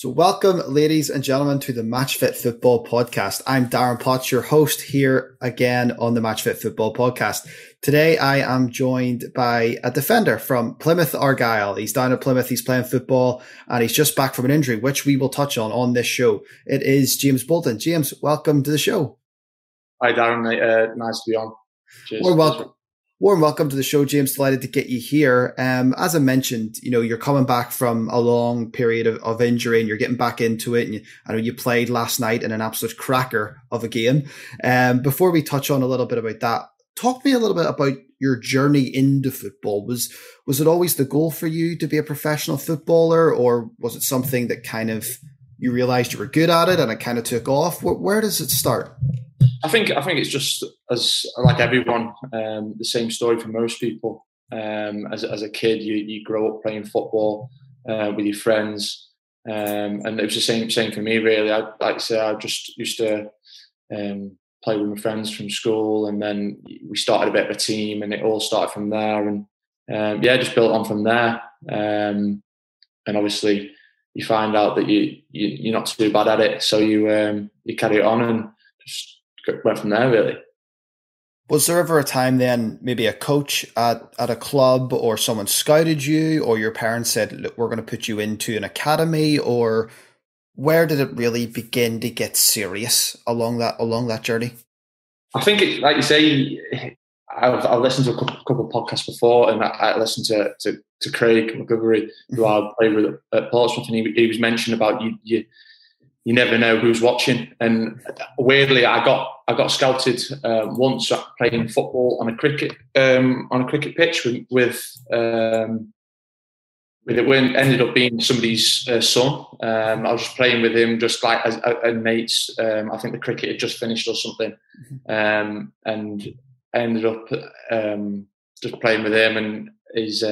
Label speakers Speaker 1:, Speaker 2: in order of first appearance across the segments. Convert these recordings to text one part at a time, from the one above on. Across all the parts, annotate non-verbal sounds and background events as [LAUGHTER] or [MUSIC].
Speaker 1: So, welcome, ladies and gentlemen, to the Match Fit Football Podcast. I'm Darren Potts, your host here again on the Match Fit Football Podcast. Today, I am joined by a defender from Plymouth Argyle. He's down at Plymouth, he's playing football, and he's just back from an injury, which we will touch on on this show. It is James Bolton. James, welcome to the show.
Speaker 2: Hi, Darren. Uh, nice to be on.
Speaker 1: Cheers. Well, welcome. Warm welcome to the show, James. Delighted to get you here. Um, as I mentioned, you know, you're coming back from a long period of, of injury and you're getting back into it. And you, I know you played last night in an absolute cracker of a game. Um, before we touch on a little bit about that, talk to me a little bit about your journey into football. Was, was it always the goal for you to be a professional footballer or was it something that kind of you realized you were good at it and it kind of took off? Where, where does it start?
Speaker 2: I think I think it's just as like everyone, um, the same story for most people. Um, as as a kid, you you grow up playing football uh, with your friends, um, and it was the same same for me. Really, I like I say, I just used to um, play with my friends from school, and then we started a bit of a team, and it all started from there. And um, yeah, just built on from there. Um, and obviously, you find out that you, you are not too bad at it, so you um, you carry it on and just went from there really.
Speaker 1: Was there ever a time then, maybe a coach at, at a club or someone scouted you, or your parents said, Look, we're going to put you into an academy, or where did it really begin to get serious along that along that journey?
Speaker 2: I think, it, like you say, I've, I've listened to a couple, couple of podcasts before, and I, I listened to, to, to Craig MacGillivray, who. I played with at Portsmouth, and he, he was mentioning about you, you you never know who's watching. And weirdly, I got I got scouted uh, once playing football on a cricket um, on a cricket pitch with with, um, with it ended up being somebody's uh, son. Um, I was just playing with him, just like as, as mates. Um, I think the cricket had just finished or something, mm-hmm. um, and I ended up um, just playing with him. And his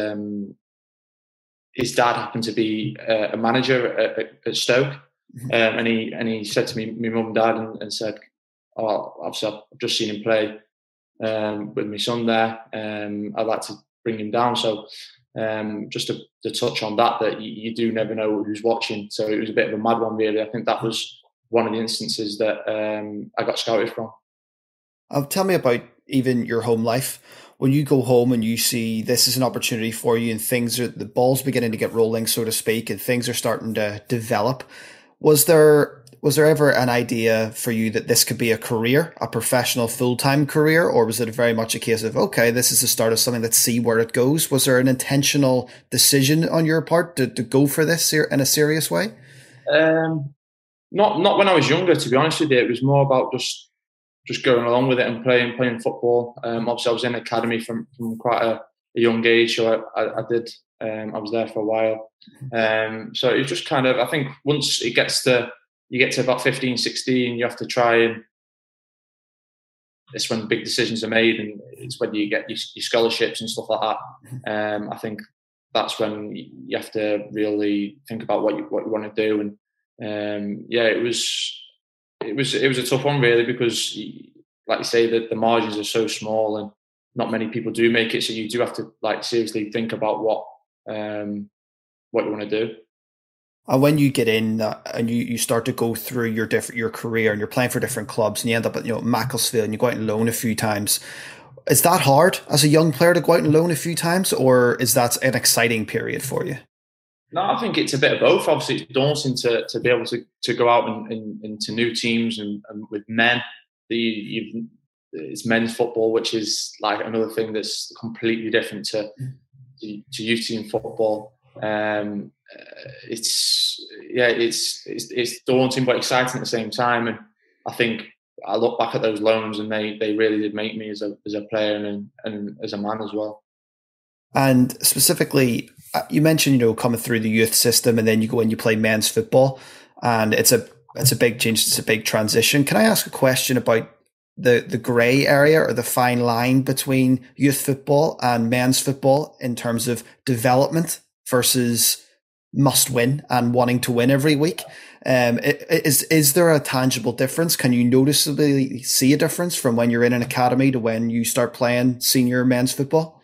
Speaker 2: his dad happened to be uh, a manager at, at Stoke. Mm-hmm. Um, and he and he said to me, my mum and dad, and, and said, "Oh, obviously I've just seen him play um, with my son there. Um, I'd like to bring him down." So um, just to, to, touch on that, that you, you, do never know who's watching. So it was a bit of a mad one, really. I think that was one of the instances that um, I got scouted from.
Speaker 1: Uh, tell me about even your home life. When you go home and you see this is an opportunity for you, and things are the ball's beginning to get rolling, so to speak, and things are starting to develop was there was there ever an idea for you that this could be a career, a professional full time career, or was it very much a case of okay, this is the start of something. Let's see where it goes. Was there an intentional decision on your part to, to go for this in a serious way?
Speaker 2: Um, not not when I was younger. To be honest with you, it was more about just just going along with it and playing playing football. Um, obviously, I was in academy from from quite a, a young age, so I, I, I did um, I was there for a while. Um, so it was just kind of, I think once it gets to, you get to about 15, 16, you have to try and, it's when big decisions are made and it's when you get your, your scholarships and stuff like that. Um, I think that's when you have to really think about what you, what you want to do. And um, yeah, it was, it was, it was a tough one really because like you say that the margins are so small and not many people do make it. So you do have to like seriously think about what um, what you want to do.
Speaker 1: And when you get in uh, and you, you start to go through your different your career and you're playing for different clubs and you end up at you know Macclesfield and you go out and loan a few times, is that hard as a young player to go out and loan a few times, or is that an exciting period for you?
Speaker 2: No, I think it's a bit of both. Obviously, it's daunting to, to be able to, to go out and, and into new teams and, and with men. The, it's men's football, which is like another thing that's completely different to to, to youth team football. Um, uh, it's yeah, it's, it's it's daunting but exciting at the same time. And I think I look back at those loans and they they really did make me as a as a player and and as a man as well.
Speaker 1: And specifically, you mentioned you know coming through the youth system and then you go and you play men's football, and it's a it's a big change. It's a big transition. Can I ask a question about the the grey area or the fine line between youth football and men's football in terms of development versus must win and wanting to win every week. Um, is is there a tangible difference? Can you noticeably see a difference from when you're in an academy to when you start playing senior men's football?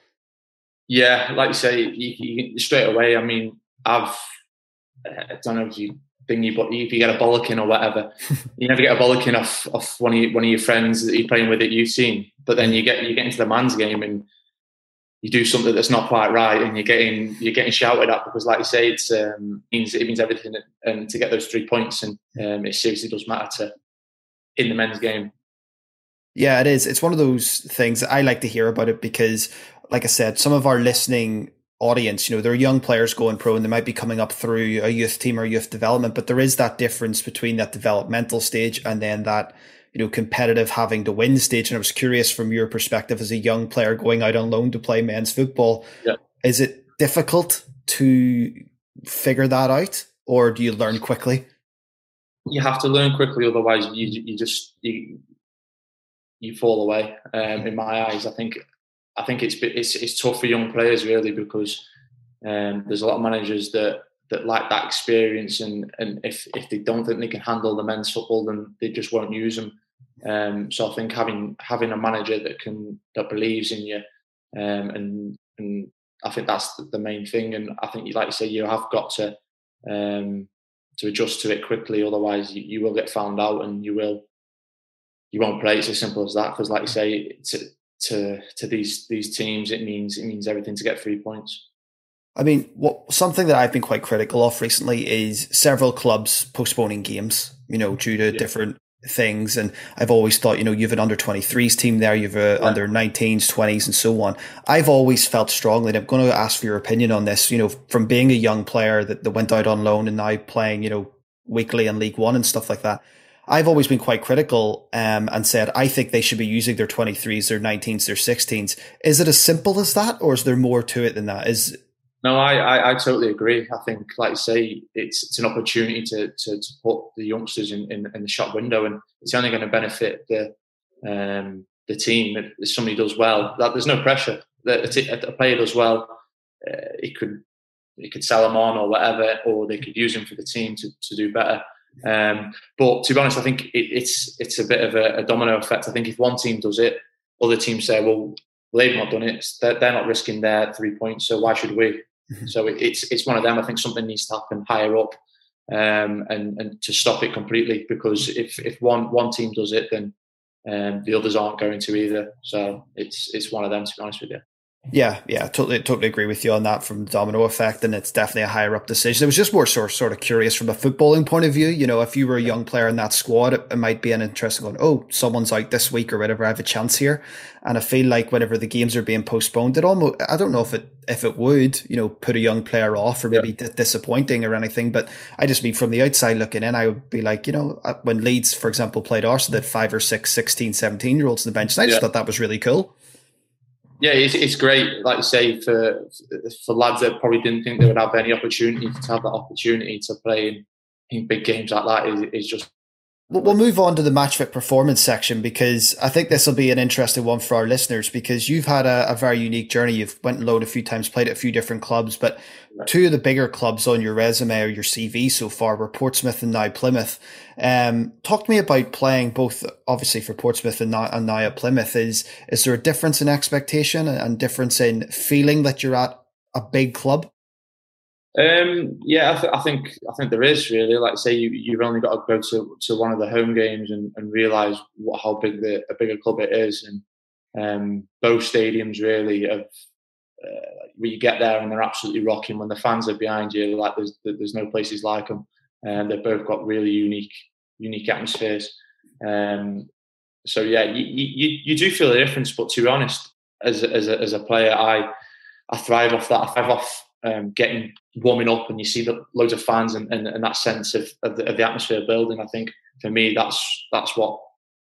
Speaker 2: Yeah, like you say, you, you, straight away. I mean, I've I don't know if you thingy, but if you get a bollocking or whatever, [LAUGHS] you never get a bollocking off off one of your, one of your friends that you're playing with that you've seen. But then you get you get into the man's game and you do something that's not quite right, and you're getting you're getting shouted at because, like you say, it's um, means it means everything, and to get those three points, and um, it seriously does matter to in the men's game.
Speaker 1: Yeah, it is. It's one of those things I like to hear about it because, like I said, some of our listening audience, you know, they're young players going pro and they might be coming up through a youth team or youth development, but there is that difference between that developmental stage and then that, you know, competitive having to win stage. And I was curious from your perspective as a young player going out on loan to play men's football,
Speaker 2: yeah.
Speaker 1: is it difficult to figure that out or do you learn quickly?
Speaker 2: You have to learn quickly, otherwise you you just you you fall away. Um, in my eyes, I think I think it's it's it's tough for young players really because um, there's a lot of managers that that like that experience and and if if they don't think they can handle the men's football, then they just won't use them. Um, so I think having having a manager that can that believes in you um, and and I think that's the main thing. And I think, like you say, you have got to um, to adjust to it quickly. Otherwise, you, you will get found out and you will you won't play. It's as simple as that. Because, like you say, to, to to these these teams, it means it means everything to get three points.
Speaker 1: I mean, what something that I've been quite critical of recently is several clubs postponing games. You know, due to yeah. different things. And I've always thought, you know, you have an under 23s team there, you have a yeah. under 19s, 20s, and so on. I've always felt strongly, and I'm going to ask for your opinion on this, you know, from being a young player that, that went out on loan and now playing, you know, weekly in League One and stuff like that. I've always been quite critical um, and said I think they should be using their 23s, their 19s, their 16s. Is it as simple as that, or is there more to it than that? Is
Speaker 2: no, I, I, I totally agree. I think, like you say, it's it's an opportunity to to, to put the youngsters in, in, in, the shop window, and it's only going to benefit the um, the team if somebody does well. That there's no pressure. That a, a player does well, uh, it could it could sell them on or whatever, or they could use him for the team to, to do better. Um, but to be honest, I think it, it's it's a bit of a, a, domino effect. I think if one team does it, other teams say, well, they've not done it. They're, they're not risking their three points, so why should we? Mm-hmm. So it, it's it's one of them. I think something needs to happen higher up, um, and and to stop it completely. Because if if one one team does it, then um, the others aren't going to either. So it's it's one of them. To be honest with you.
Speaker 1: Yeah, yeah, totally, totally agree with you on that from the domino effect, and it's definitely a higher up decision. It was just more sort sort of curious from a footballing point of view. You know, if you were a young player in that squad, it, it might be an interesting one. Oh, someone's out this week or whatever. I have a chance here, and I feel like whenever the games are being postponed, it almost I don't know if it if it would you know put a young player off or maybe yeah. d- disappointing or anything. But I just mean from the outside looking in, I would be like, you know, uh, when Leeds, for example, played Arsenal, that five or six 16, 17 year olds on the bench, and I just yeah. thought that was really cool
Speaker 2: yeah, it's, it's great, like you say, for for lads that probably didn't think they would have any opportunity to have that opportunity to play in, in big games like that is, is just
Speaker 1: We'll move on to the match fit performance section because I think this will be an interesting one for our listeners because you've had a, a very unique journey. You've went and load a few times, played at a few different clubs, but two of the bigger clubs on your resume or your CV so far were Portsmouth and now Plymouth. Um, talk to me about playing both, obviously for Portsmouth and now, and now at Plymouth. Is is there a difference in expectation and difference in feeling that you're at a big club?
Speaker 2: Um, yeah, I, th- I, think I think there is really. Like say, you you've only got to go to, to one of the home games and, and realise what how big the a bigger club it is, and um, both stadiums really have. Uh, you get there and they're absolutely rocking when the fans are behind you, like there's there's no places like them, and they've both got really unique unique atmospheres. Um, so yeah, you, you you do feel the difference, but to be honest, as as a, as a player, I I thrive off that. I thrive off um, getting warming up and you see the loads of fans and, and, and that sense of, of the, of, the, atmosphere building. I think for me, that's that's what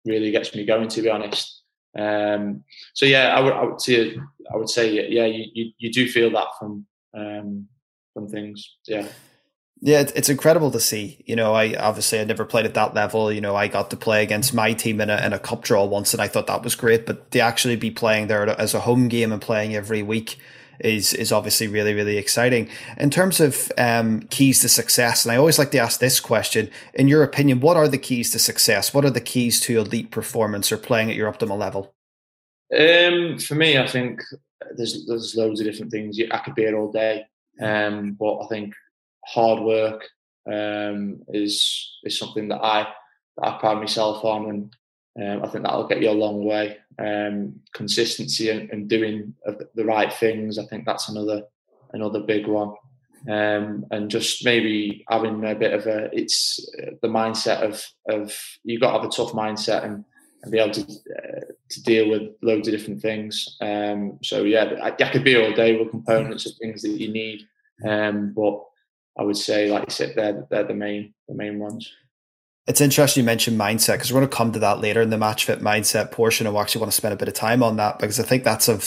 Speaker 2: really gets me going. To be honest, um, so yeah, I would I would say I would say yeah, you, you, you do feel that from um, from things. Yeah.
Speaker 1: Yeah, it's incredible to see. You know, I obviously I never played at that level. You know, I got to play against my team in a in a cup draw once, and I thought that was great. But to actually be playing there as a home game and playing every week, is is obviously really really exciting. In terms of um, keys to success, and I always like to ask this question: In your opinion, what are the keys to success? What are the keys to elite performance or playing at your optimal level?
Speaker 2: Um, for me, I think there's there's loads of different things. I could be here all day, um, but I think hard work, um, is is something that I that I pride myself on, and um, I think that'll get you a long way. Um, consistency and, and, doing the right things, I think that's another another big one. Um, and just maybe having a bit of a it's the mindset of of you've got to have a tough mindset and, and be able to uh, to deal with loads of different things. Um, so yeah, I, I, could be all day with components of things that you need, um, but I would say, like you said, they're they're the main the main ones.
Speaker 1: It's interesting you mentioned mindset because we're going to come to that later in the match fit mindset portion. And we actually want to spend a bit of time on that because I think that's a,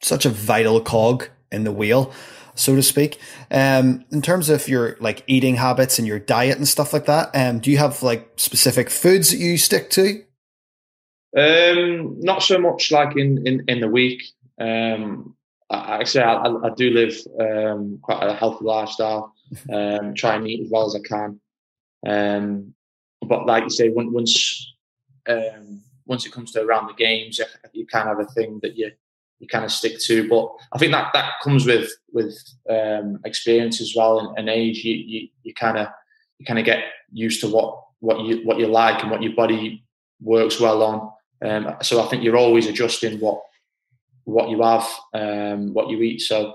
Speaker 1: such a vital cog in the wheel, so to speak. Um, in terms of your like eating habits and your diet and stuff like that, um, do you have like specific foods that you stick to?
Speaker 2: Um, not so much like in in, in the week. Um, I, say I, I, do live um, quite a healthy lifestyle. Um, try and eat as well as I can. Um, but like you say, once um, once it comes to around the games, you kind of have a thing that you you kind of stick to. But I think that that comes with with um, experience as well and, and age. You you, you kind of you kind of get used to what what you what you like and what your body works well on. Um, so I think you're always adjusting what what you have, um, what you eat. So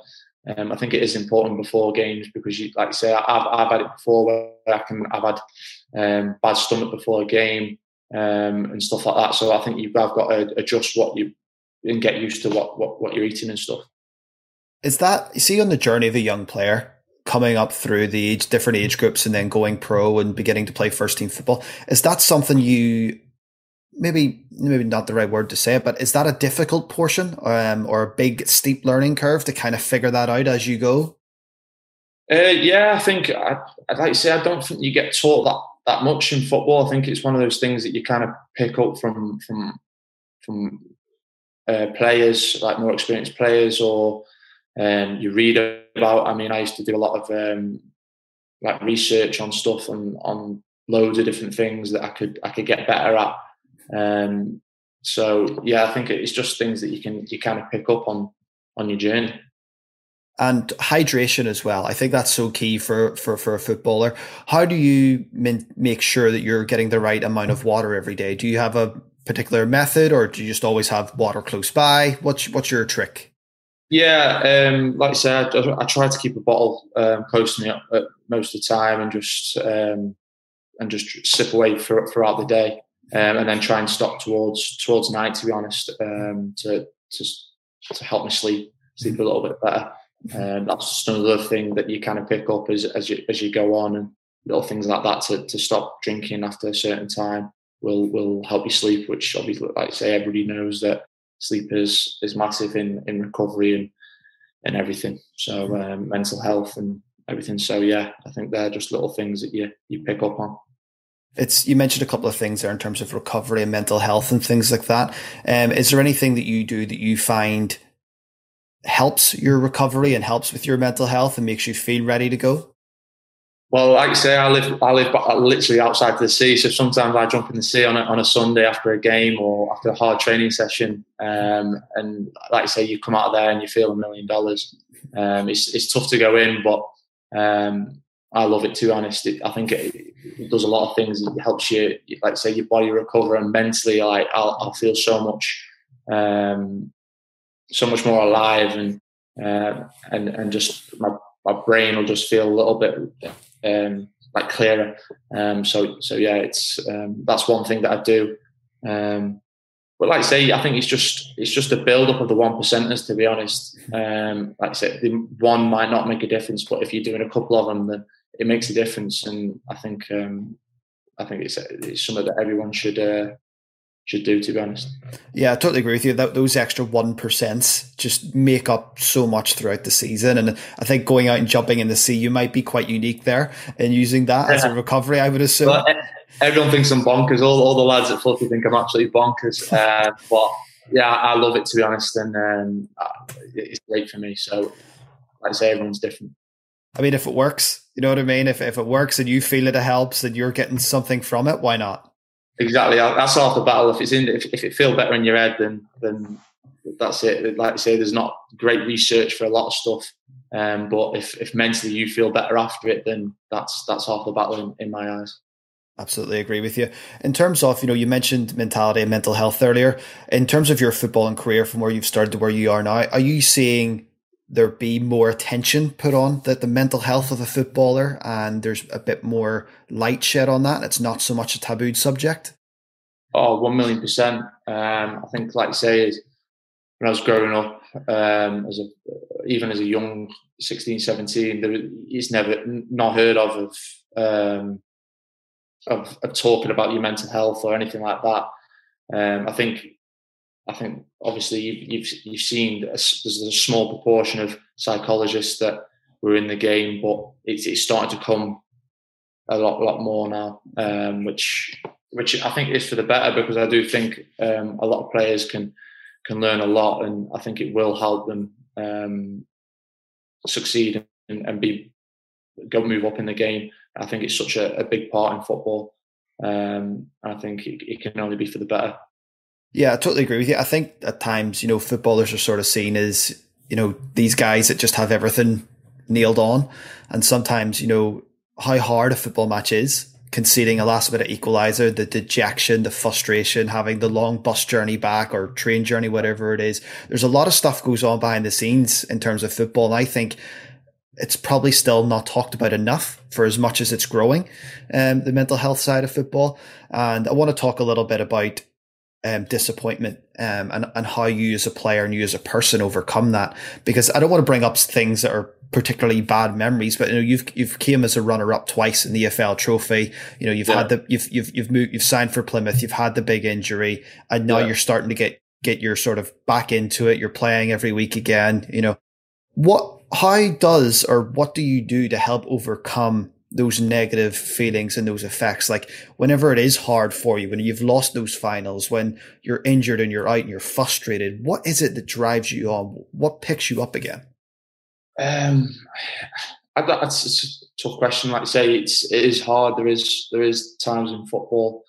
Speaker 2: um, I think it is important before games because, you, like I say, I've, I've had it before where I can I've had um, bad stomach before a game um, and stuff like that. So I think you've got to adjust what you and get used to what, what what you're eating and stuff.
Speaker 1: Is that you see on the journey of a young player? coming up through the age, different age groups and then going pro and beginning to play first team football. Is that something you maybe maybe not the right word to say it, but is that a difficult portion um, or a big steep learning curve to kind of figure that out as you go?
Speaker 2: Uh, yeah, I think I, would like to say I don't think you get taught that that much in football. I think it's one of those things that you kind of pick up from from from uh, players, like more experienced players, or um, you read about. I mean, I used to do a lot of um, like research on stuff and on loads of different things that I could I could get better at. Um, so yeah, I think it's just things that you can you kind of pick up on on your journey.
Speaker 1: And hydration as well. I think that's so key for for for a footballer. How do you min- make sure that you're getting the right amount of water every day? Do you have a particular method, or do you just always have water close by? What's what's your trick?
Speaker 2: Yeah, um, like I said, I, I, try to keep a bottle um, close to me at most of the time, and just um, and just sip away for, throughout the day um, and then try and stop towards towards night. To be honest, um, to to to help me sleep sleep a little bit better. Um, that's just another thing that you kind of pick up as as you as you go on, and little things like that to to stop drinking after a certain time will will help you sleep. Which obviously, like I say, everybody knows that sleep is is massive in in recovery and and everything. So mm-hmm. um, mental health and everything. So yeah, I think they're just little things that you you pick up on
Speaker 1: it's you mentioned a couple of things there in terms of recovery and mental health and things like that. Um, is there anything that you do that you find helps your recovery and helps with your mental health and makes you feel ready to go?
Speaker 2: Well, like I say, I live I live literally outside the sea, so sometimes I jump in the sea on a, on a Sunday after a game or after a hard training session, um, and like I say, you come out of there and you feel a million dollars. Um, it's it's tough to go in, but um, I love it to be honest. It, I think it, it, does a lot of things. It helps you, like say, your body recover and mentally. Like I'll, I'll feel so much, um, so much more alive, and uh, and and just my my brain will just feel a little bit um, like clearer. Um, so so yeah, it's um, that's one thing that I do. Um, but like I say, I think it's just it's just a build up of the one percenters. To be honest, um, like I said, one might not make a difference, but if you're doing a couple of them, then it makes a difference, and I think um, I think it's, it's something that everyone should uh, should do. To be honest,
Speaker 1: yeah, I totally agree with you. That those extra one percent just make up so much throughout the season, and I think going out and jumping in the sea, you might be quite unique there in using that as a recovery. I would assume. Well,
Speaker 2: everyone thinks I'm bonkers. All, all the lads at Fluffy think I'm absolutely bonkers. [LAUGHS] Uh, but yeah, I love it to be honest, and um, it's great for me. So, like I say, everyone's different.
Speaker 1: I mean, if it works, you know what I mean? If, if it works and you feel it helps and you're getting something from it, why not?
Speaker 2: Exactly. That's half the battle. If it's in, if, if it feels better in your head, then then that's it. Like I say, there's not great research for a lot of stuff. Um, but if, if mentally you feel better after it, then that's that's half the battle in, in my eyes.
Speaker 1: Absolutely agree with you. In terms of, you know, you mentioned mentality and mental health earlier. In terms of your footballing career from where you've started to where you are now, are you seeing there be more attention put on the, the mental health of a footballer and there's a bit more light shed on that? It's not so much a tabooed subject?
Speaker 2: Oh, one million percent. Um, I think, like you say, when I was growing up, um, as a even as a young 16, 17, there, it's never not heard of of um, of, of talking about your mental health or anything like that. Um, I think I think obviously you've you've, you've seen there's a small proportion of psychologists that were in the game, but it's it's starting to come a lot lot more now, um, which which I think is for the better because I do think um, a lot of players can can learn a lot, and I think it will help them um, succeed and, and be go move up in the game. I think it's such a, a big part in football. Um, I think it, it, can only be for the better.
Speaker 1: Yeah, I totally agree with you. I think at times, you know, footballers are sort of seen as, you know, these guys that just have everything nailed on. And sometimes, you know, how hard a football match is, conceding a last minute equalizer, the dejection, the frustration, having the long bus journey back or train journey, whatever it is. There's a lot of stuff goes on behind the scenes in terms of football. And I think it's probably still not talked about enough for as much as it's growing, um, the mental health side of football. And I want to talk a little bit about um, disappointment um, and, and how you as a player and you as a person overcome that. Because I don't want to bring up things that are particularly bad memories, but you know, you've, you've came as a runner up twice in the EFL trophy. You know, you've yeah. had the, you've, you've, you've moved, you've signed for Plymouth, you've had the big injury and now yeah. you're starting to get, get your sort of back into it. You're playing every week again, you know, what how does or what do you do to help overcome those negative feelings and those effects. Like whenever it is hard for you when you've lost those finals when you're injured and you're out and you're frustrated what is it that drives you on? What picks you up again?
Speaker 2: Um that's a tough question. Like I say it's it is hard. There is there is times in football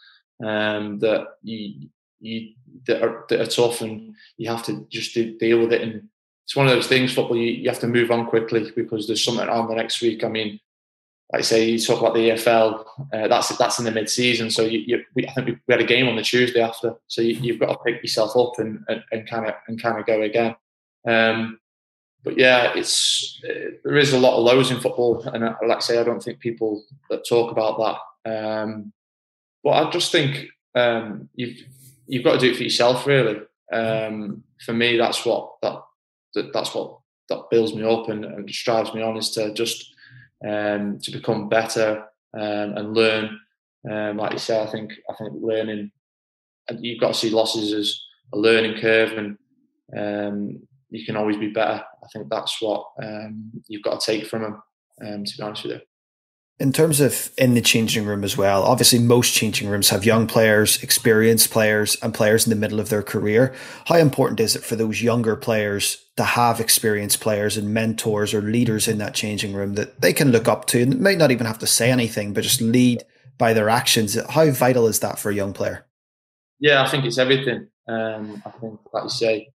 Speaker 2: um that you you that are, that are tough and you have to just deal with it. And it's one of those things. Football, you, you have to move on quickly because there's something on the next week. I mean, like I say, you talk about the EFL. Uh, that's that's in the mid-season, so you, you, we, I think we had a game on the Tuesday after. So you, have got to pick yourself up and and kind of and kind of go again. Um, but yeah, it's uh, there is a lot of lows in football, and uh, like I say, I don't think people that talk about that. Um, but I just think um, you've you've got to do it for yourself, really. Um, for me, that's what that that that's what that builds me up and, and drives me on is to just um, to become better um, and learn. Um, like you say, I think I think learning, you've got to see losses as a learning curve, and um, you can always be better. I think that's what um, you've got to take from them. Um, to be honest with you.
Speaker 1: In terms of in the changing room as well, obviously most changing rooms have young players, experienced players, and players in the middle of their career. How important is it for those younger players to have experienced players and mentors or leaders in that changing room that they can look up to and might not even have to say anything, but just lead by their actions? How vital is that for a young player?
Speaker 2: Yeah, I think it's everything. Um, I think, like you say,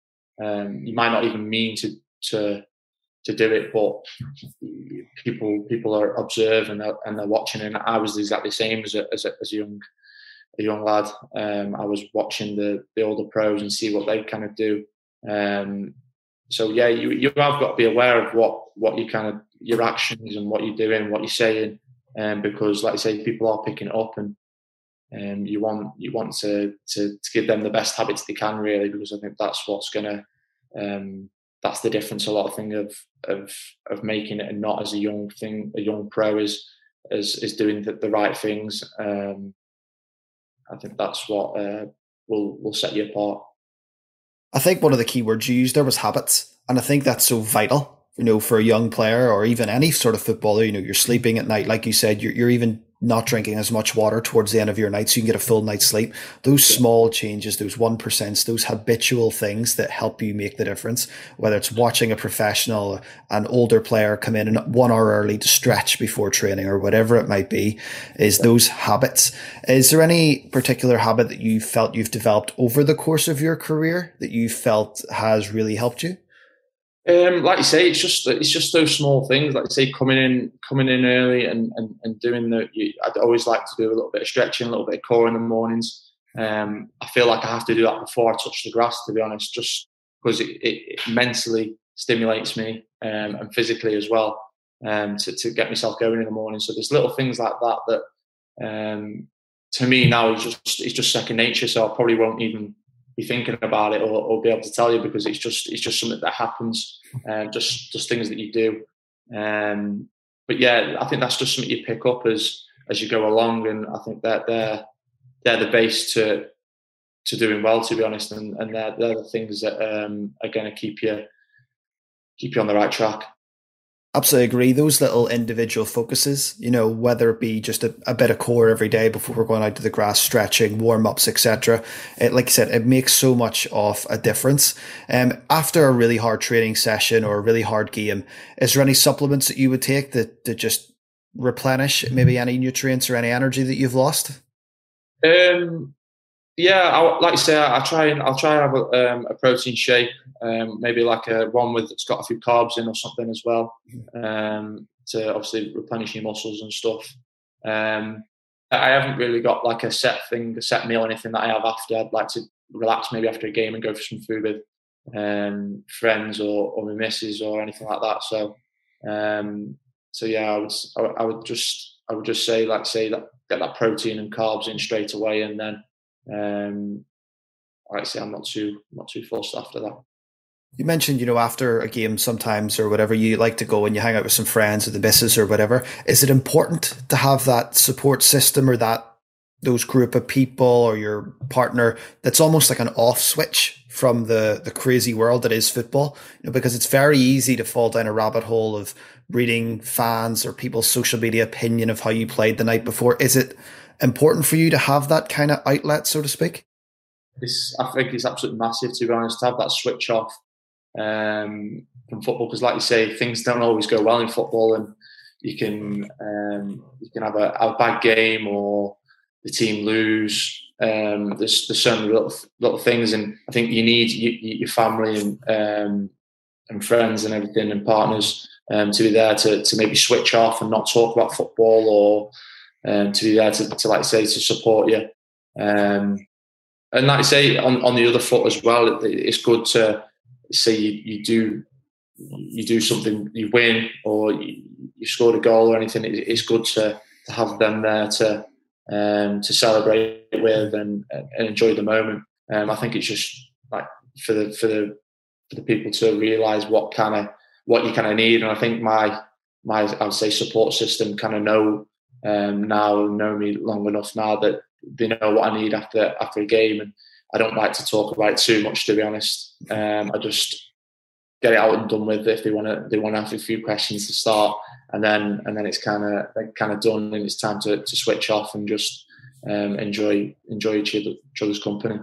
Speaker 2: um, you might not even mean to to to do it, but people people are observing and they're, and they're watching. And I was exactly the same as a, as a, as a young a young lad. Um, I was watching the the older pros and see what they kind of do. Um, so yeah, you you have got to be aware of what what you kind of your actions and what you're doing, what you're saying, um, because like I say, people are picking it up and. Um, you want you want to, to, to give them the best habits they can really because I think that's what's gonna um, that's the difference. A lot of thing of of of making it and not as a young thing, a young pro is is is doing the, the right things. Um, I think that's what uh, will will set you apart.
Speaker 1: I think one of the key words you used there was habits, and I think that's so vital. You know, for a young player or even any sort of footballer, you know, you're sleeping at night, like you said, you're, you're even not drinking as much water towards the end of your night so you can get a full night's sleep. Those small changes, those 1%, percents, those habitual things that help you make the difference, whether it's watching a professional, an older player come in and one hour early to stretch before training or whatever it might be, is those habits. Is there any particular habit that you felt you've developed over the course of your career that you felt has really helped you?
Speaker 2: Um, like you say, it's just it's just those small things. Like you say, coming in coming in early and and, and doing the. You, I'd always like to do a little bit of stretching, a little bit of core in the mornings. Um, I feel like I have to do that before I touch the grass, to be honest, just because it, it, it mentally stimulates me um, and physically as well um, to, to get myself going in the morning. So there's little things like that that um, to me now is just it's just second nature. So I probably won't even be thinking about it or, or be able to tell you because it's just it's just something that happens and uh, just just things that you do. Um, but yeah, I think that's just something you pick up as as you go along, and I think that they're they're the base to to doing well, to be honest, and, and they're, they're the things that um, are going to keep you keep you on the right track.
Speaker 1: Absolutely agree. Those little individual focuses, you know, whether it be just a, a bit of core every day before we're going out to the grass, stretching, warm ups, etc. Like I said, it makes so much of a difference. Um, after a really hard training session or a really hard game, is there any supplements that you would take that, that just replenish maybe any nutrients or any energy that you've lost?
Speaker 2: Um, yeah, I, like I say, I, I, try and I'll try and have a, um, a protein shake, um, maybe like a one with that's got a few carbs in or something as well, um, to obviously replenish your muscles and stuff. Um, I haven't really got like a set thing, a set meal, anything that I have after. I'd like to relax maybe after a game and go for some food with um, friends or, or my missus or anything like that. So, um, so yeah, I would I, I would just I would just say like say that get that protein and carbs in straight away, and then um, I say, I'm not too not too fussed after that.
Speaker 1: You mentioned, you know, after a game sometimes or whatever, you like to go and you hang out with some friends or the missus or whatever. Is it important to have that support system or that those group of people or your partner that's almost like an off switch from the the crazy world that is football? You know, because it's very easy to fall down a rabbit hole of reading fans or people's social media opinion of how you played the night before. Is it important for you to have that kind of outlet, so to speak?
Speaker 2: It's, I think it's absolutely massive, to be honest, to have that switch off um, from football. Because, like you say, things don't always go well in football, and you can um, you can have a, have a, bad game or the team lose. Um, there's there's so many little little things, and I think you need you, your family and um, and friends and everything and partners um, to be there to to maybe switch off and not talk about football or um, to be there to, to, like say to support you. Um, and like I say on, on the other foot as well, it, it's good to say you, you do you do something, you win or you, you scored a goal or anything. It, it's good to, to have them there to um, to celebrate with and, and enjoy the moment. Um, I think it's just like for the for the for the people to realise what kind of what you kind of need. And I think my my I would say support system kind of know um, now know me long enough now that they know what I need after after a game, and I don't like to talk about it too much. To be honest, um, I just get it out and done with. If they want to, they want to ask a few questions to start, and then and then it's kind of kind of done, and it's time to, to switch off and just um, enjoy enjoy each, other, each other's company.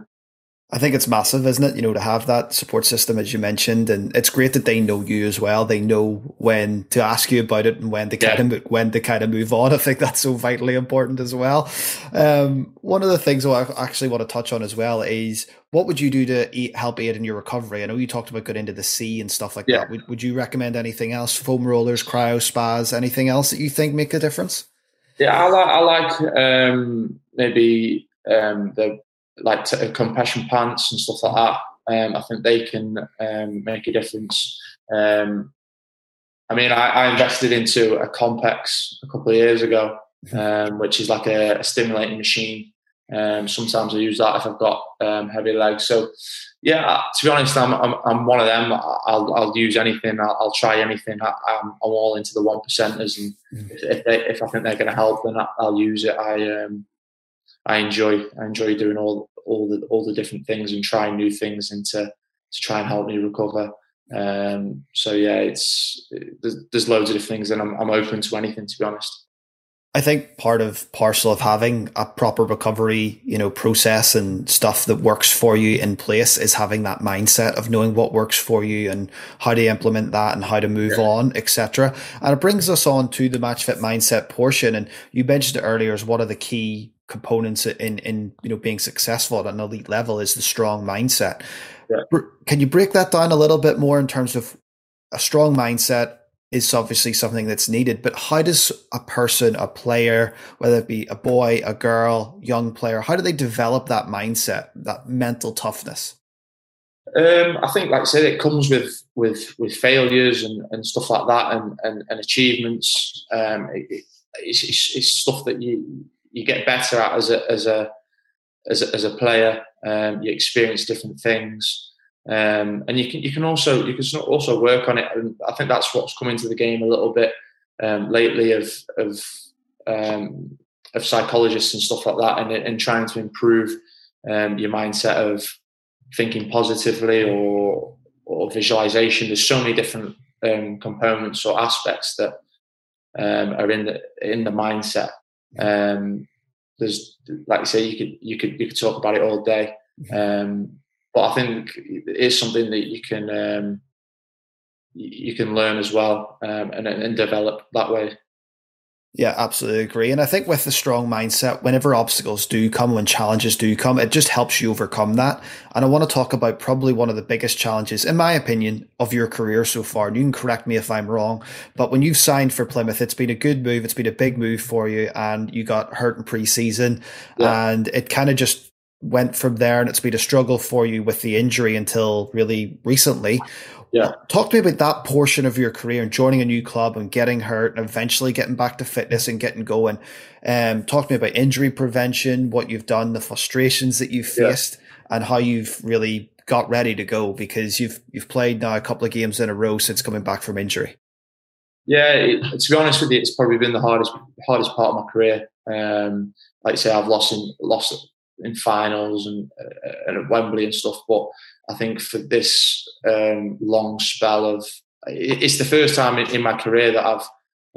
Speaker 1: I think it's massive, isn't it? You know, to have that support system, as you mentioned, and it's great that they know you as well. They know when to ask you about it and when to yeah. kind of when to kind of move on. [LAUGHS] I think that's so vitally important as well. Um, one of the things I actually want to touch on as well is what would you do to eat, help aid in your recovery? I know you talked about going into the sea and stuff like yeah. that. Would, would you recommend anything else? Foam rollers, cryo spas, anything else that you think make a difference?
Speaker 2: Yeah, I like I like um, maybe um, the like t- compression pants and stuff like that. Um, I think they can um, make a difference. Um, I mean, I, I, invested into a Compex a couple of years ago, um, which is like a, a stimulating machine. Um, sometimes I use that if I've got um, heavy legs. So, yeah, to be honest, I'm, I'm, I'm one of them. I'll, I'll use anything. I'll, I'll try anything. I, am all into the one percenters, and mm. if, if, they, if I think they're going to help, then I'll use it. I um, I enjoy I enjoy doing all all the all the different things and trying new things and to to try and help me recover. Um, so yeah, it's there's, there's loads of different things, and I'm I'm open to anything to be honest.
Speaker 1: I think part of parcel of having a proper recovery, you know, process and stuff that works for you in place is having that mindset of knowing what works for you and how to implement that and how to move yeah. on, etc. And it brings us on to the match fit mindset portion. And you mentioned it earlier as one of the key components in in you know being successful at an elite level is the strong mindset. Yeah. Can you break that down a little bit more in terms of a strong mindset is obviously something that's needed, but how does a person, a player, whether it be a boy, a girl, young player, how do they develop that mindset, that mental toughness?
Speaker 2: Um, I think, like I said, it comes with with with failures and, and stuff like that, and and, and achievements. Um, it, it's, it's, it's, stuff that you you get better at as a as a as a, as a player. Um, you experience different things, um, and you can you can also you can also work on it. And I think that's what's come into the game a little bit um, lately of of um, of psychologists and stuff like that, and, and trying to improve um, your mindset of thinking positively or or visualization. There's so many different um, components or aspects that um, are in the in the mindset. Um, there's like you say, you could you could you could talk about it all day, um, but I think it is something that you can um, you can learn as well um, and, and develop that way.
Speaker 1: Yeah, absolutely agree. And I think with the strong mindset, whenever obstacles do come, when challenges do come, it just helps you overcome that. And I want to talk about probably one of the biggest challenges, in my opinion, of your career so far. And you can correct me if I'm wrong, but when you've signed for Plymouth, it's been a good move. It's been a big move for you, and you got hurt in preseason, yeah. and it kind of just went from there and it's been a struggle for you with the injury until really recently.
Speaker 2: Yeah.
Speaker 1: Talk to me about that portion of your career and joining a new club and getting hurt and eventually getting back to fitness and getting going. Um, talk to me about injury prevention, what you've done, the frustrations that you've faced, yeah. and how you've really got ready to go because you've you've played now a couple of games in a row since coming back from injury.
Speaker 2: Yeah, it, to be honest with you, it's probably been the hardest hardest part of my career. Um, like I say, I've lost in, lost in finals and, uh, and at Wembley and stuff. But I think for this um, long spell of, it's the first time in, my career that I've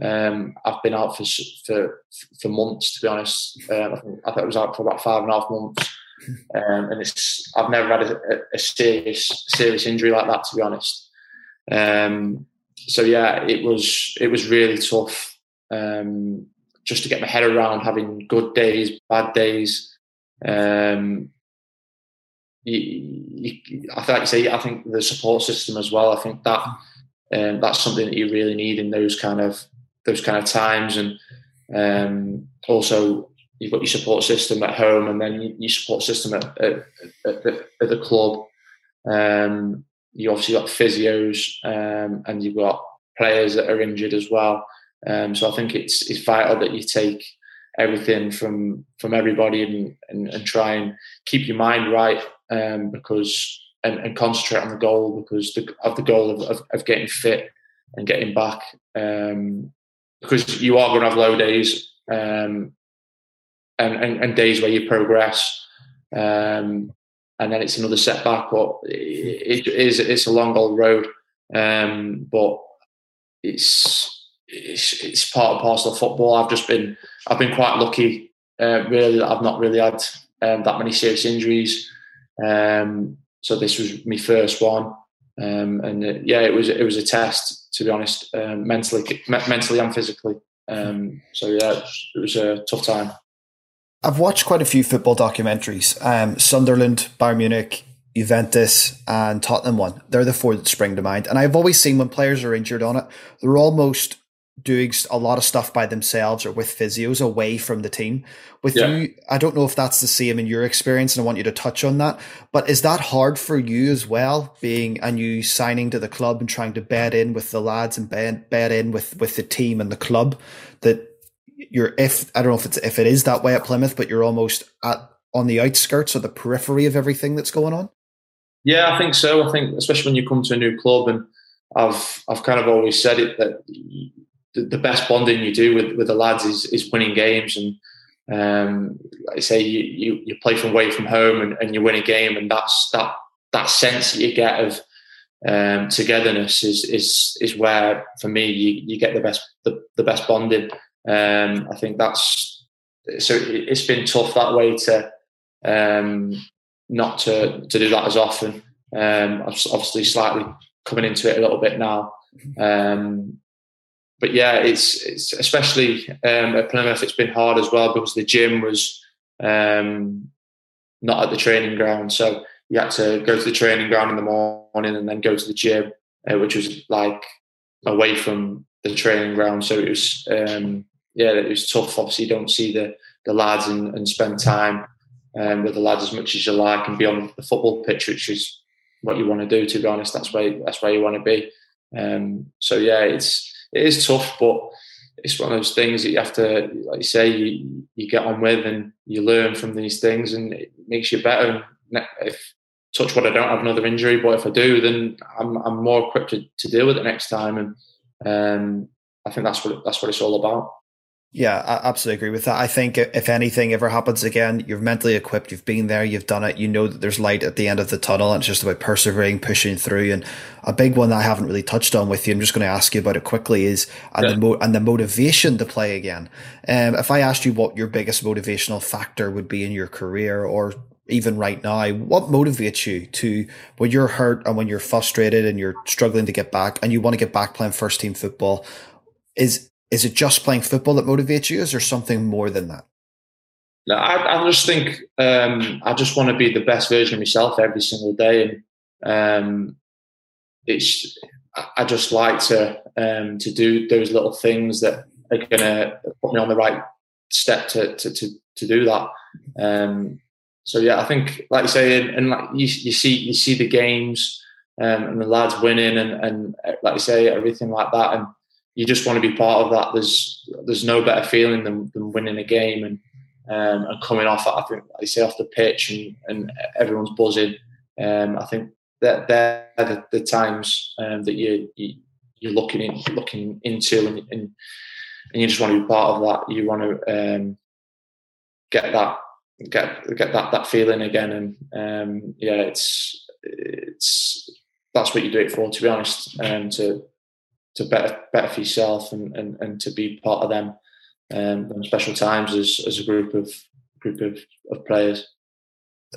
Speaker 2: um, I've been out for for for months. To be honest, um, I, think, I think I was out for about five and a half months, um, and it's I've never had a, a, serious serious injury like that. To be honest, um, so yeah, it was it was really tough um, just to get my head around having good days, bad days. Um, you, you, I think, like say, I think the support system as well. I think that um, that's something that you really need in those kind of those kind of times, and um, also you've got your support system at home, and then your support system at, at, at, the, at the, club. Um, you obviously got physios, um, and you've got players that are injured as well. Um, so I think it's it's vital that you take everything from from everybody and, and, and try and keep your mind right um, because and, and, concentrate on the goal because the, of the goal of, of, of getting fit and getting back um, because you are going to have low days um, and, and, and, days where you progress um, and then it's another setback but it, it is it's a long old road um, but it's it's, it's part and parcel of football. I've just been I've been quite lucky, uh, really, I've not really had um, that many serious injuries. Um, so this was my first one, um, and uh, yeah, it was it was a test to be honest, um, mentally, mentally and physically. Um, so yeah, it was, it was, a tough time.
Speaker 1: I've watched quite a few football documentaries. Um, Sunderland, Bayern Munich, Juventus, and Tottenham one. They're the four that spring to mind. And I've always seen when players are injured on it, they're almost doing a lot of stuff by themselves or with physios away from the team. With yeah. you, I don't know if that's the same in your experience, and I want you to touch on that. But is that hard for you as well, being and you signing to the club and trying to bed in with the lads and bed, bed in with with the team and the club? That you're if I don't know if it's if it is that way at Plymouth, but you're almost at on the outskirts or the periphery of everything that's going on.
Speaker 2: Yeah, I think so. I think especially when you come to a new club and I've I've kind of always said it that the, best bonding you do with, with the lads is, is winning games and um, like I say you, you, you play from away from home and, and you win a game and that's that that sense that you get of um, togetherness is is is where for me you, you get the best the, the best bonding. Um, I think that's so it's been tough that way to um, not to to do that as often. Um, obviously, slightly coming into it a little bit now. But yeah, it's it's especially um, at Plymouth. It's been hard as well because the gym was um, not at the training ground, so you had to go to the training ground in the morning and then go to the gym. uh, which was like away from the training ground. So it was, um, yeah, it was tough. Obviously, you don't see the the lads and, and spend time um, with the lads as much as you like, and be on the football pitch, which is what you want to do. To be honest, that's where that's where you want to be. Um, so yeah, it's it is tough, but it's one of those things that you have to, like you say, you, you get on with and you learn from these things, and it makes you better. If touch what I don't have another injury, but if I do, then I'm I'm more equipped to, to deal with it next time, and um, I think that's what that's what it's all about.
Speaker 1: Yeah, I absolutely agree with that. I think if anything ever happens again, you're mentally equipped. You've been there, you've done it. You know that there's light at the end of the tunnel, and it's just about persevering, pushing through. And a big one that I haven't really touched on with you, I'm just going to ask you about it quickly, is and yeah. the mo- and the motivation to play again. Um, if I asked you what your biggest motivational factor would be in your career, or even right now, what motivates you to when you're hurt and when you're frustrated and you're struggling to get back and you want to get back playing first team football? Is is it just playing football that motivates you? Is there something more than that?
Speaker 2: No, I, I just think um, I just want to be the best version of myself every single day, and um, it's I just like to um, to do those little things that are going to put me on the right step to to to, to do that. Um, so yeah, I think like you say, and, and like you, you see you see the games um, and the lads winning, and, and like you say, everything like that, and you just want to be part of that. There's there's no better feeling than, than winning a game and um, and coming off. I think I say off the pitch and, and everyone's buzzing. Um, I think that they're the, the times um, that you, you you're looking in, looking into and, and, and you just want to be part of that. You want to um, get that get get that that feeling again and um, yeah it's it's that's what you do it for to be honest um, to to better better for yourself and, and, and to be part of them um, special times as, as a group of group of, of players.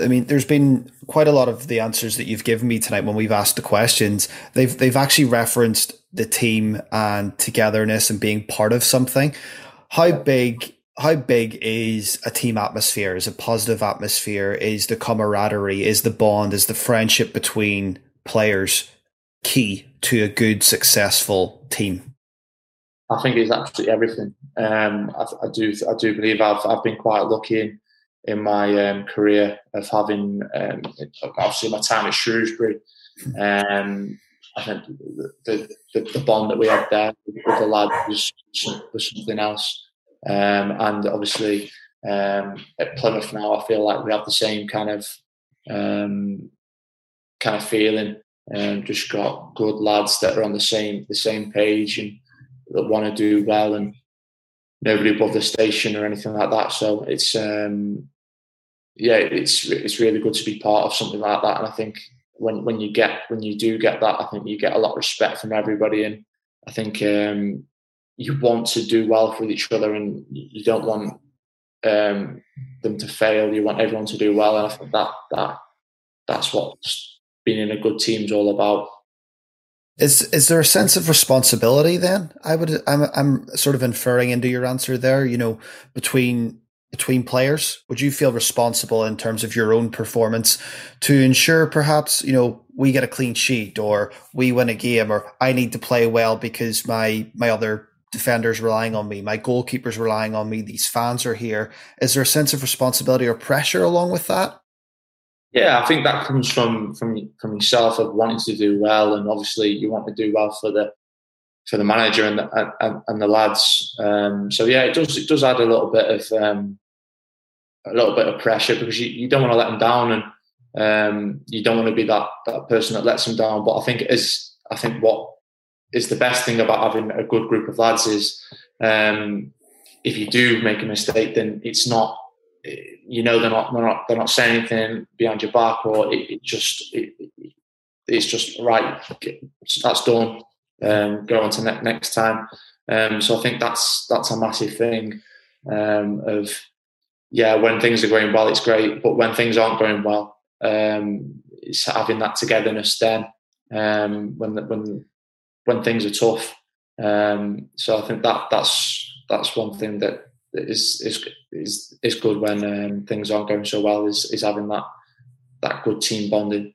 Speaker 1: I mean, there's been quite a lot of the answers that you've given me tonight when we've asked the questions. They've they've actually referenced the team and togetherness and being part of something. How big how big is a team atmosphere? Is a positive atmosphere? Is the camaraderie? Is the bond? Is the friendship between players key to a good, successful team?
Speaker 2: I think it's absolutely everything. Um, I, I, do, I do believe I've, I've been quite lucky in, in my um, career of having, um, obviously my time at Shrewsbury. Um, I think the, the, the, bond that we had there with the lads was, was something else. Um, and obviously um, at Plymouth now, I feel like we have the same kind of um, kind of feeling and just got good lads that are on the same the same page and that want to do well and nobody above the station or anything like that. So it's um, yeah, it's it's really good to be part of something like that. And I think when when you get when you do get that, I think you get a lot of respect from everybody. And I think um, you want to do well for each other, and you don't want um, them to fail. You want everyone to do well, and I think that that that's what being in a good team is all about.
Speaker 1: Is is there a sense of responsibility then? I would I'm I'm sort of inferring into your answer there, you know, between between players? Would you feel responsible in terms of your own performance to ensure perhaps, you know, we get a clean sheet or we win a game or I need to play well because my my other defenders relying on me, my goalkeepers relying on me, these fans are here. Is there a sense of responsibility or pressure along with that?
Speaker 2: Yeah, I think that comes from from from yourself of wanting to do well, and obviously you want to do well for the for the manager and the, and, and the lads. Um, so yeah, it does it does add a little bit of um, a little bit of pressure because you, you don't want to let them down, and um, you don't want to be that that person that lets them down. But I think it is I think what is the best thing about having a good group of lads is um, if you do make a mistake, then it's not you know they're not they're not they're not saying anything behind your back or it, it just it, it's just right that's done um, go on to ne- next time. Um, so I think that's that's a massive thing um, of yeah when things are going well it's great but when things aren't going well um, it's having that togetherness then um, when when when things are tough. Um, so I think that that's that's one thing that is is is is good when um, things aren't going so well. Is is having that that good team bonding.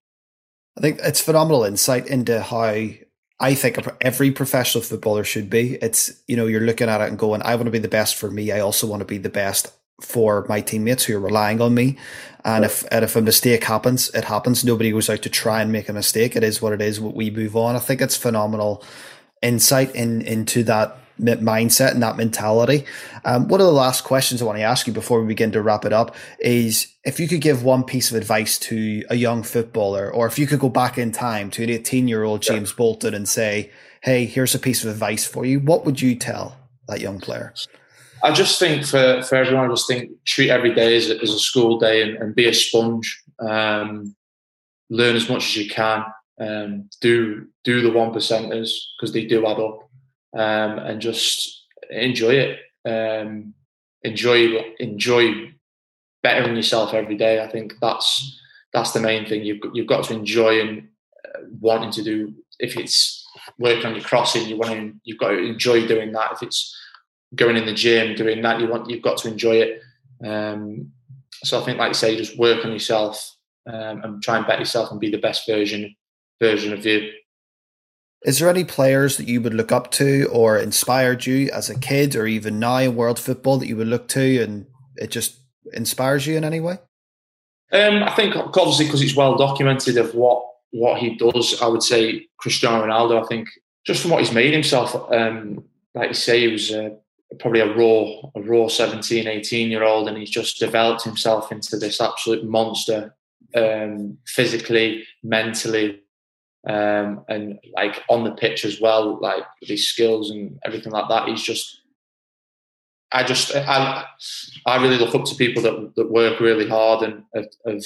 Speaker 1: I think it's phenomenal insight into how I think every professional footballer should be. It's, you know, you're looking at it and going, I want to be the best for me. I also want to be the best for my teammates who are relying on me. And if and if a mistake happens, it happens. Nobody goes out to try and make a mistake. It is what it is. We move on. I think it's phenomenal insight in into that mindset and that mentality. Um, one of the last questions I want to ask you before we begin to wrap it up is if you could give one piece of advice to a young footballer, or if you could go back in time to an 18 year old James yeah. Bolton and say, Hey, here's a piece of advice for you, what would you tell that young player?
Speaker 2: I just think for, for everyone, I just think treat every day as a, as a school day and, and be a sponge. Um, learn as much as you can. Um, do do the one percenters because they do add up um, and just enjoy it. Um, enjoy enjoy bettering yourself every day. I think that's that's the main thing. You've you've got to enjoy and uh, wanting to do. If it's working on your crossing, you want to, you've got to enjoy doing that. If it's going in the gym, doing that, you want you've got to enjoy it. Um, so I think, like you say, just work on yourself um, and try and bet yourself and be the best version version of you
Speaker 1: is there any players that you would look up to or inspired you as a kid or even now in world football that you would look to and it just inspires you in any way?
Speaker 2: Um, I think obviously because it's well documented of what what he does. I would say Cristiano Ronaldo. I think just from what he's made himself, um, like you say, he was probably a raw a raw 17, 18 year old, and he's just developed himself into this absolute monster, um, physically, mentally, um, and like on the pitch as well, like his skills and everything like that. He's just, I just, I, I really look up to people that that work really hard and have,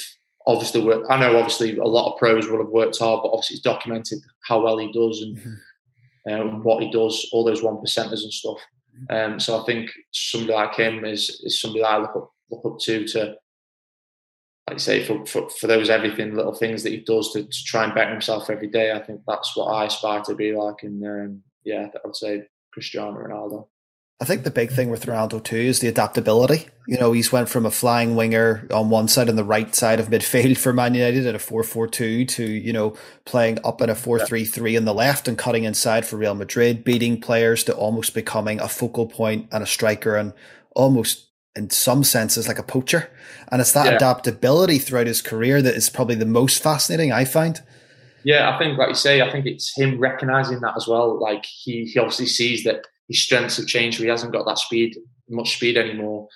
Speaker 2: obviously worked. I know obviously a lot of pros will have worked hard, but obviously it's documented how well he does and mm-hmm. um, what he does, all those one percenters and stuff. Um, so I think somebody like him is is somebody that I look up look up to to like you say, for, for, for those everything little things that he does to, to, try and better himself every day, I think that's what I aspire to be like. And um, yeah, I would say Cristiano Ronaldo.
Speaker 1: I think the big thing with Ronaldo too is the adaptability. You know, he's went from a flying winger on one side and the right side of midfield for Man United at a 4-4-2 to, you know, playing up in a 4-3-3 in the left and cutting inside for Real Madrid, beating players to almost becoming a focal point and a striker and almost in some senses like a poacher. And it's that yeah. adaptability throughout his career that is probably the most fascinating, I find.
Speaker 2: Yeah, I think, like you say, I think it's him recognizing that as well. Like he, he obviously sees that his strengths have changed, so he hasn't got that speed, much speed anymore.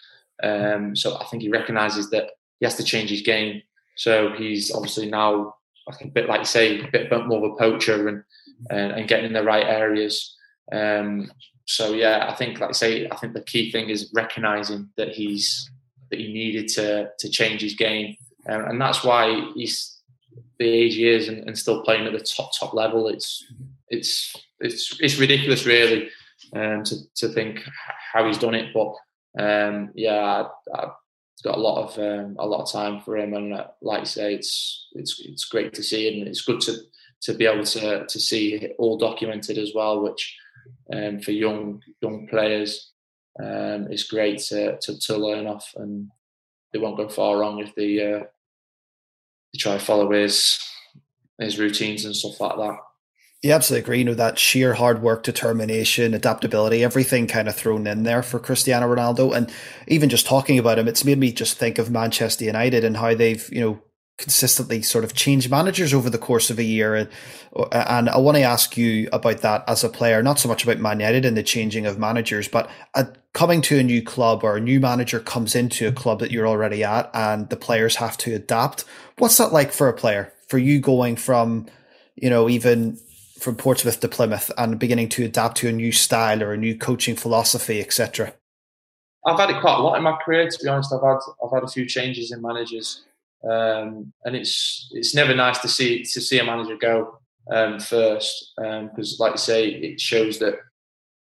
Speaker 2: Um, so I think he recognizes that he has to change his game. So he's obviously now, I think, a bit like you say, a bit more of a poacher and and, and getting in the right areas. Um, so yeah, I think, like I say, I think the key thing is recognizing that he's that he needed to to change his game, um, and that's why he's the age he is and, and, still playing at the top top level. It's it's it's it's ridiculous, really, um, to to think how he's done it. But um, yeah, I, have got a lot of um, a lot of time for him, and uh, like I say, it's it's it's great to see, and it's good to to be able to to see it all documented as well, which um, for young young players. Um, it's great to, to, to learn off, and they won't go far wrong if they uh, they try to follow his his routines and stuff like that.
Speaker 1: Yeah, absolutely agree. You know, that sheer hard work, determination, adaptability, everything kind of thrown in there for Cristiano Ronaldo. And even just talking about him, it's made me just think of Manchester United and how they've, you know, consistently sort of change managers over the course of a year. And, and I want to ask you about that as a player, not so much about Man United and the changing of managers, but coming to a new club or a new manager comes into a club that you're already at and the players have to adapt. What's that like for a player? For you going from, you know, even from Portsmouth to Plymouth and beginning to adapt to a new style or a new coaching philosophy, etc.
Speaker 2: I've had it quite a lot in my career, to be honest. I've had I've had a few changes in managers. Um, and it's it's never nice to see to see a manager go um, first because, um, like you say, it shows that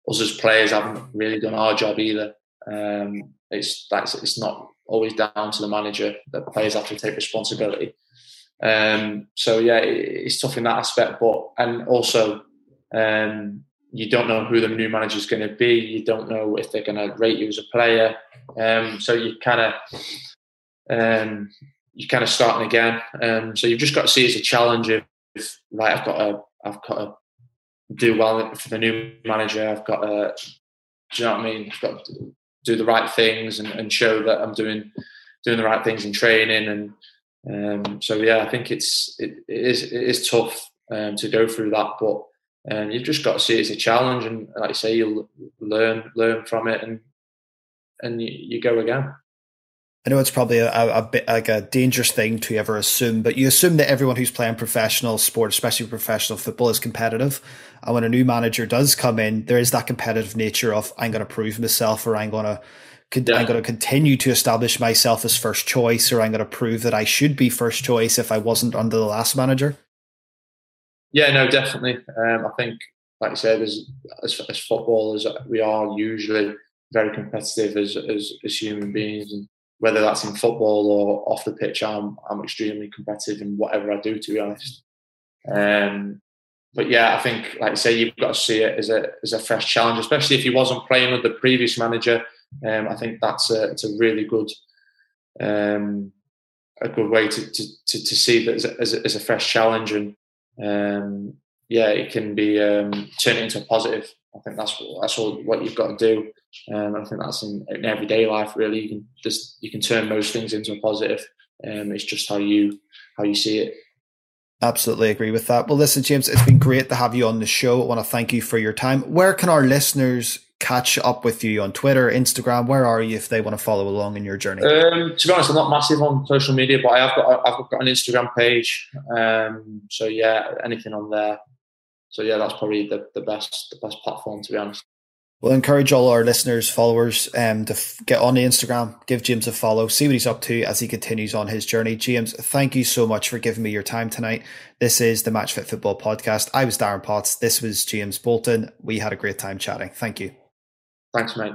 Speaker 2: us as players haven't really done our job either. Um, it's that's it's not always down to the manager. The players have to take responsibility. Um, so yeah, it, it's tough in that aspect, but and also um, you don't know who the new manager is going to be. You don't know if they're going to rate you as a player. so you kind of um, you're kind of starting again. Um, so you've just got to see it as a challenge of, right, I've got a, I've got a do well for the new manager. I've got to, do you know what I mean? I've got to do the right things and, and show that I'm doing doing the right things in training. And um, so, yeah, I think it's it, it is it is tough um, to go through that, but um, you've just got to see it as a challenge. And like I say, you learn learn from it and and you, you go again.
Speaker 1: I know it's probably a, a, bit like a dangerous thing to ever assume, but you assume that everyone who's playing professional sport, especially professional football, is competitive. And when a new manager does come in, there is that competitive nature of I'm going to prove myself, or I'm going to yeah. I'm going to continue to establish myself as first choice, or I'm going to prove that I should be first choice if I wasn't under the last manager.
Speaker 2: Yeah, no, definitely. Um, I think, like I said, as, as as footballers, we are usually very competitive as as, as human beings, and whether that's in football or off the pitch, I'm I'm extremely competitive in whatever I do. To be honest, um, but yeah, I think like I say, you've got to see it as a as a fresh challenge, especially if he wasn't playing with the previous manager. Um, I think that's a it's a really good um, a good way to to, to, to see that as a, as a, as a fresh challenge and um, yeah, it can be um, turn it into a positive. I think that's that's all what you've got to do. Um, I think that's in, in, everyday life really. You can just you can turn most things into a positive. Um, it's just how you how you see it.
Speaker 1: Absolutely agree with that. Well, listen, James, it's been great to have you on the show. I want to thank you for your time. Where can our listeners catch up with you on Twitter, Instagram? Where are you if they want to follow along in your journey?
Speaker 2: Um, to be honest, I'm not massive on social media, but I have got I've got an Instagram page. Um, so yeah, anything on there. So yeah, that's probably the, the best the best platform to be honest.
Speaker 1: We'll encourage all our listeners, followers, um, to f- get on the Instagram, give James a follow, see what he's up to as he continues on his journey. James, thank you so much for giving me your time tonight. This is the Match Fit Football Podcast. I was Darren Potts. This was James Bolton. We had a great time chatting. Thank you.
Speaker 2: Thanks, mate.